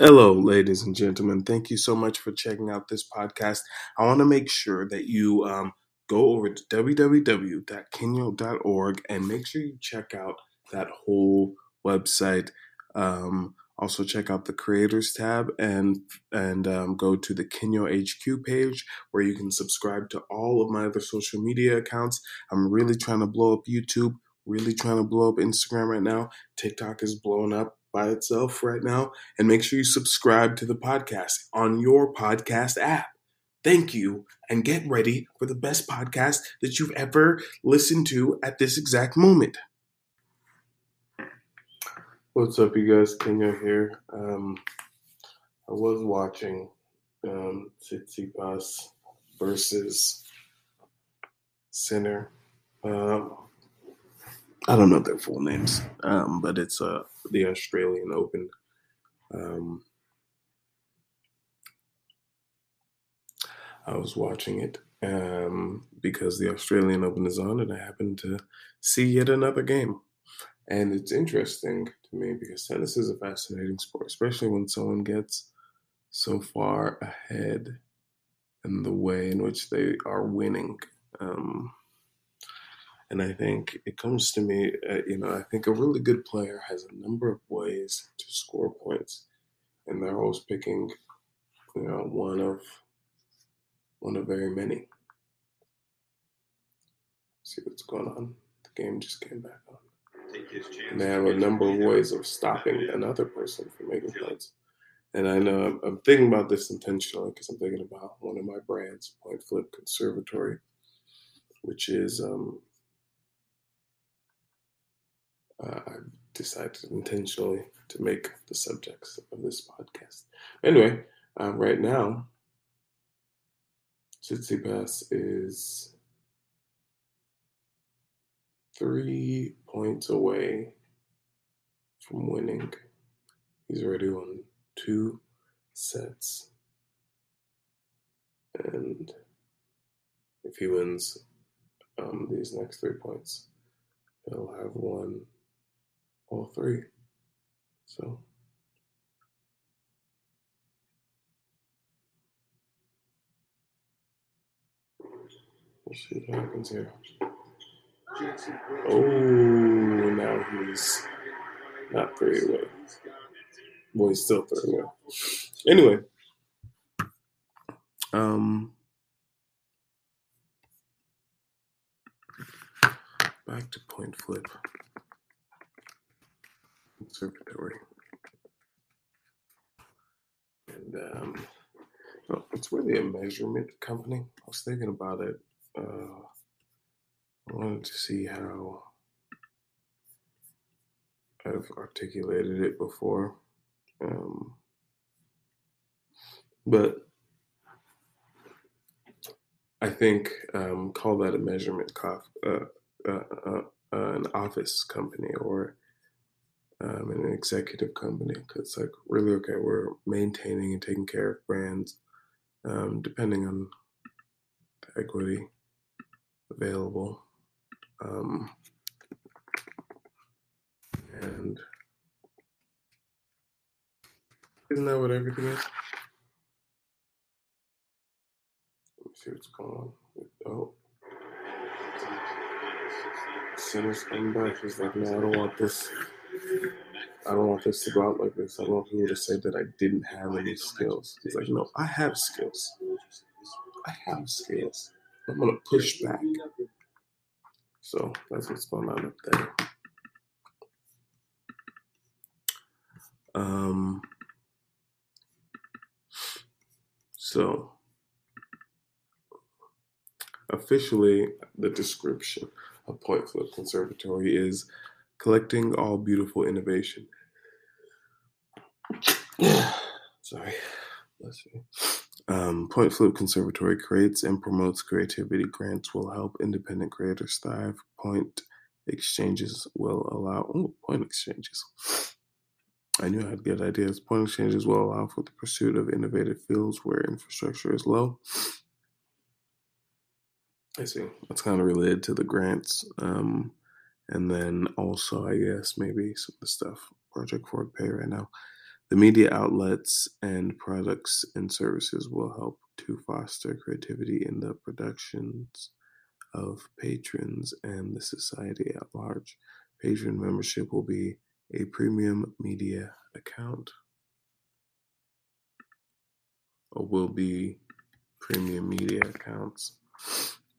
Hello, ladies and gentlemen. Thank you so much for checking out this podcast. I want to make sure that you um, go over to www.kenyo.org and make sure you check out that whole website. Um, also, check out the creators tab and and um, go to the Kenyo HQ page where you can subscribe to all of my other social media accounts. I'm really trying to blow up YouTube. Really trying to blow up Instagram right now. TikTok is blowing up by itself right now. And make sure you subscribe to the podcast on your podcast app. Thank you, and get ready for the best podcast that you've ever listened to at this exact moment. What's up, you guys? Kenyo here. Um, I was watching um, versus Sinner. Um, I don't know their full names, um, but it's uh, the Australian Open. Um, I was watching it um, because the Australian Open is on, and I happened to see yet another game. And it's interesting to me because tennis is a fascinating sport, especially when someone gets so far ahead in the way in which they are winning. Um, and I think it comes to me, uh, you know, I think a really good player has a number of ways to score points, and they're always picking, you know, one of one of very many. See what's going on. The game just came back on. And they have a number of ways of stopping another person from making points. And I know I'm, I'm thinking about this intentionally because I'm thinking about one of my brands, Point Flip Conservatory, which is um, uh, I've decided intentionally to make the subjects of this podcast. Anyway, uh, right now, Tsitsipas is three points away from winning. He's already won two sets. And if he wins um, these next three points, he'll have won all three. So we'll see what happens here. Oh, now he's not three away. Well, he's still three away. Anyway, um, back to point flip conservatory. And um, well, it's really a measurement company. I was thinking about it. Uh, I wanted to see how I've articulated it before. Um, but I think um, call that a measurement uh, uh, uh, uh an office company or um, an executive company because like really okay we're maintaining and taking care of brands um, depending on the equity available um, and isn't that what everything is let me see what's going on oh Sinner's coming back. He's like, no, I don't want this. I don't want this to go out like this. I don't want people to say that I didn't have any skills. He's like, no, I have skills. I have skills. I'm gonna push back. So that's what's going on up there. Um. So officially, the description of Point Flip Conservatory is collecting all beautiful innovation. Sorry. Bless you. Um, Point Flip Conservatory creates and promotes creativity. Grants will help independent creators thrive. Point exchanges will allow oh, point exchanges. I knew I had good ideas. Point exchanges will allow for the pursuit of innovative fields where infrastructure is low. I see. That's kind of related to the grants. Um, and then also, I guess maybe some of the stuff Project Forward Pay right now. The media outlets and products and services will help to foster creativity in the productions of patrons and the society at large. Patron membership will be a premium media account or will be premium media accounts.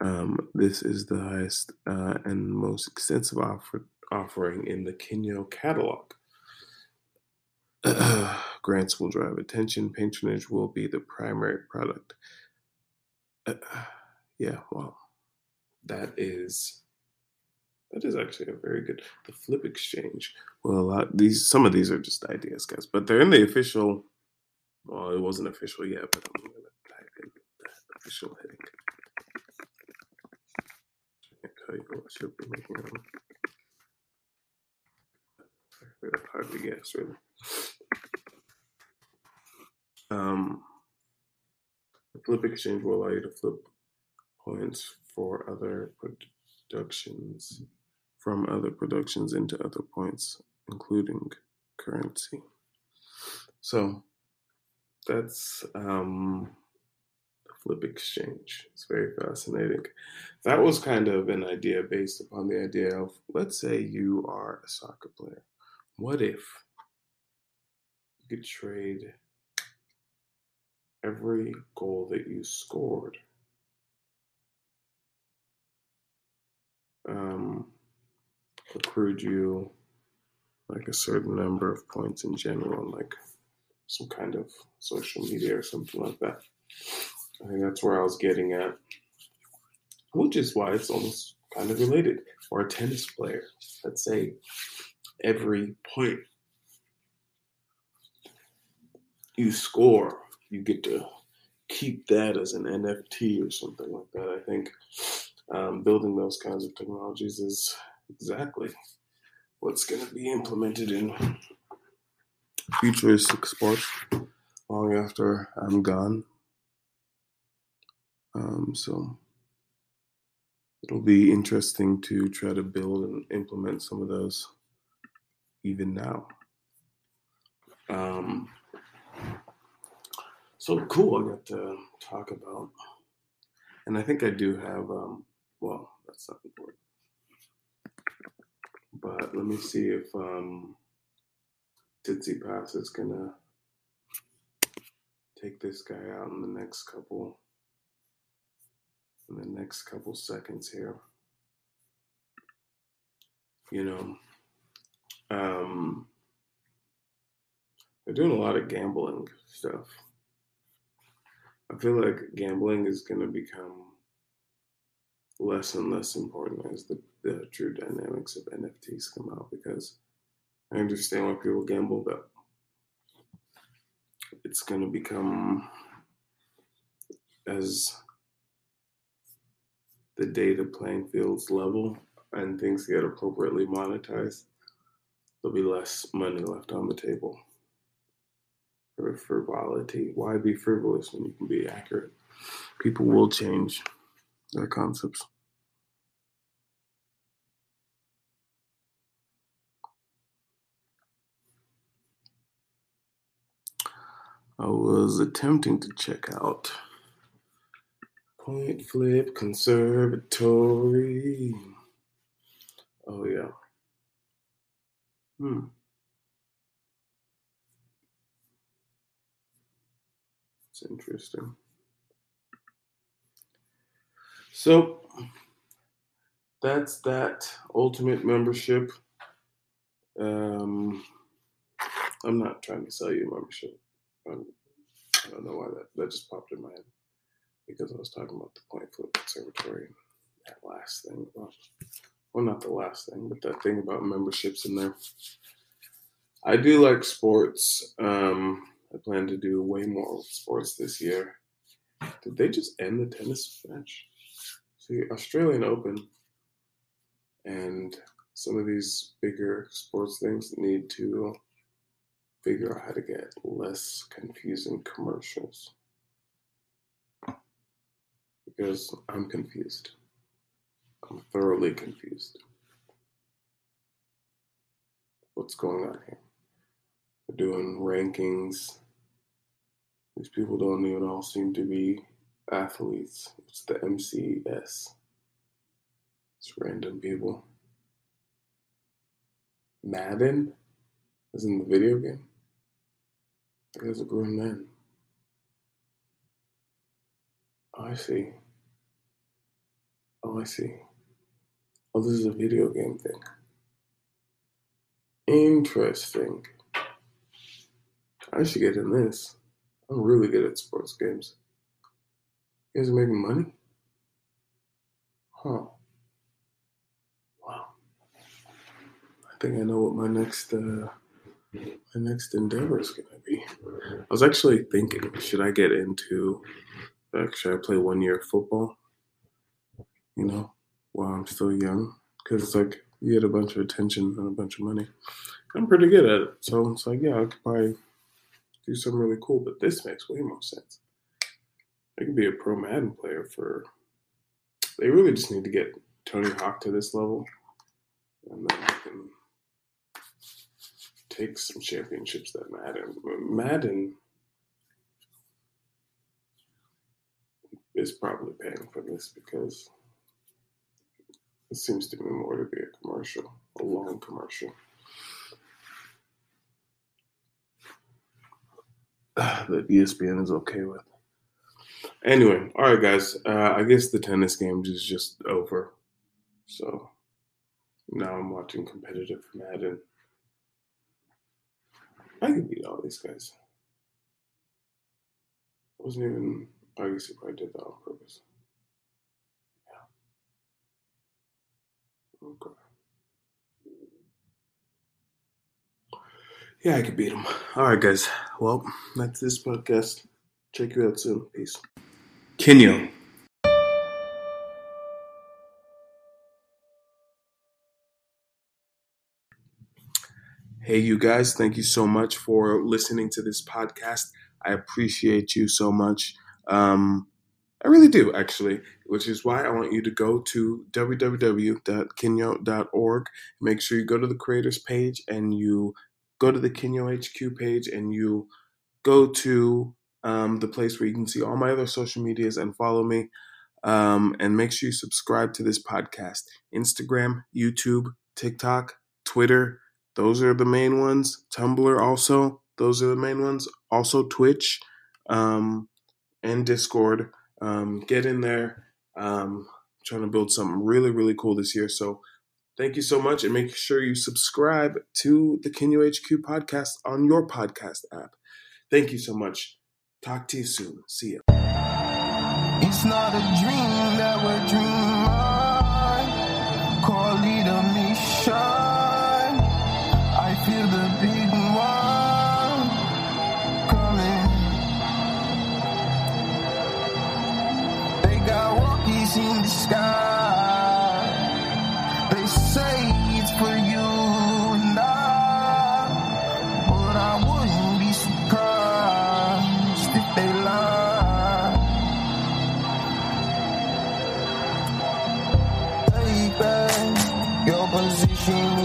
Um, this is the highest uh, and most extensive offer, offering in the Kenyo catalog. grants will drive attention. Patronage will be the primary product. Uh, yeah, well, that is that is actually a very good. The flip exchange. Well, these some of these are just ideas, guys, but they're in the official. Well, it wasn't official yet, but I'm gonna type in official heading. I you what should be them. Hard to guess, really. Um, the flip exchange will allow you to flip points for other productions from other productions into other points, including currency. So that's um, flip exchange. It's very fascinating. That was kind of an idea based upon the idea of let's say you are a soccer player. What if you could trade every goal that you scored um, accrued you like a certain number of points in general, like some kind of social media or something like that. I think that's where I was getting at, which is why it's almost kind of related. Or a tennis player, let's say every point you score, you get to keep that as an NFT or something like that. I think um, building those kinds of technologies is exactly what's going to be implemented in futuristic sports long after I'm gone. Um, so it'll be interesting to try to build and implement some of those even now. Um, so cool, I got to talk about, and I think I do have um, well, that's not important. But let me see if um, Tsitsipas is gonna take this guy out in the next couple in the next couple seconds here. You know, um, they're doing a lot of gambling stuff. I feel like gambling is going to become less and less important as the, the true dynamics of NFTs come out because I understand why people gamble, but it's going to become as the data playing fields level and things get appropriately monetized, there'll be less money left on the table for frivolity. Why be frivolous when you can be accurate? People will change their concepts. I was attempting to check out Point Flip Conservatory. Oh, yeah. Hmm. It's interesting. So that's that ultimate membership. Um, I'm not trying to sell you membership. Um, I don't know why that, that just popped in my head because I was talking about the Point Flip Conservatory. That last thing. Well, not the last thing, but that thing about memberships in there. I do like sports. Um, I plan to do way more sports this year. Did they just end the tennis match? See, Australian Open and some of these bigger sports things need to figure out how to get less confusing commercials. Because I'm confused. I'm thoroughly confused. What's going on here? They're doing rankings. These people don't even all seem to be athletes. It's the MCS. It's random people. Madden? Is in the video game? That guy's a grown man. I see. Oh, I see. Oh, this is a video game thing. Interesting. I should get in this. I'm really good at sports games. You guys are making money? Huh. Wow. I think I know what my next uh, my next endeavor is gonna be. I was actually thinking, should I get into like, should I play one year of football? You know, while I'm still young, because it's like you get a bunch of attention and a bunch of money. I'm pretty good at it, so it's like, yeah, I could probably do something really cool. But this makes way more sense. I could be a pro Madden player for. They really just need to get Tony Hawk to this level, and then I can take some championships that Madden. Madden is probably paying for this because it seems to me more to be a commercial, a long commercial. that ESPN is okay with. Anyway, all right, guys. Uh, I guess the tennis game is just over. So now I'm watching competitive Madden. I can beat all these guys. I wasn't even. I guess he probably did that on purpose. Okay. Yeah, I could beat him. All right, guys. Well, that's this podcast. Check you out soon. Peace. Kenyo. Hey, you guys. Thank you so much for listening to this podcast. I appreciate you so much. Um, I really do, actually, which is why I want you to go to www.kenyo.org. Make sure you go to the creators page and you go to the Kenyo HQ page and you go to um, the place where you can see all my other social medias and follow me. Um, and make sure you subscribe to this podcast. Instagram, YouTube, TikTok, Twitter, those are the main ones. Tumblr also, those are the main ones. Also Twitch um, and Discord. Um, get in there. Um, trying to build something really, really cool this year. So Thank you so much, and make sure you subscribe to the Kenyo HQ podcast on your podcast app. Thank you so much. Talk to you soon. See you. It's not a dream that we're dreaming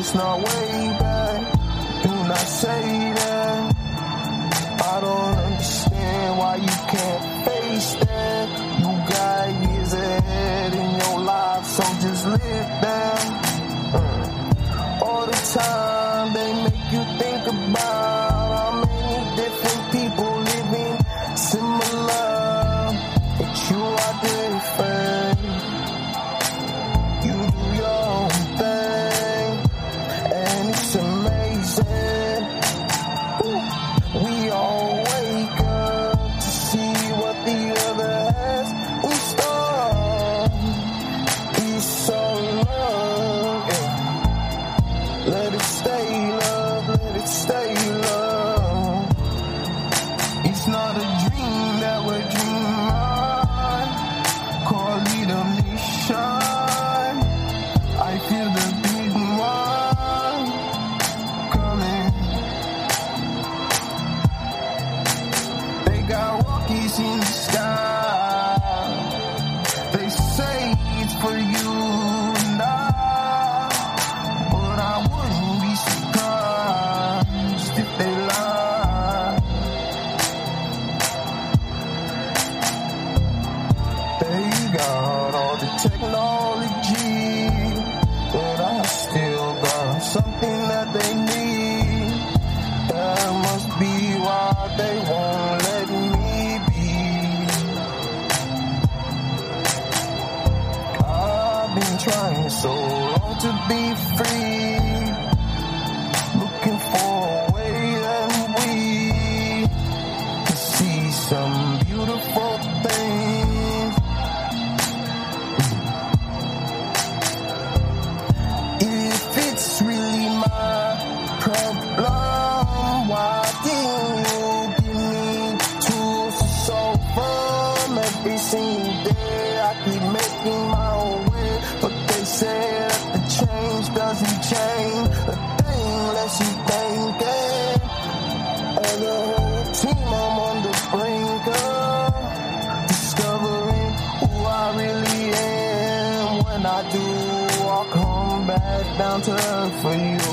is not way back. Do not say so long to be free. Looking for a way that we can see some beautiful things. If it's really my problem, why didn't you give me tools to solve them every single day? I keep making my down to earth for you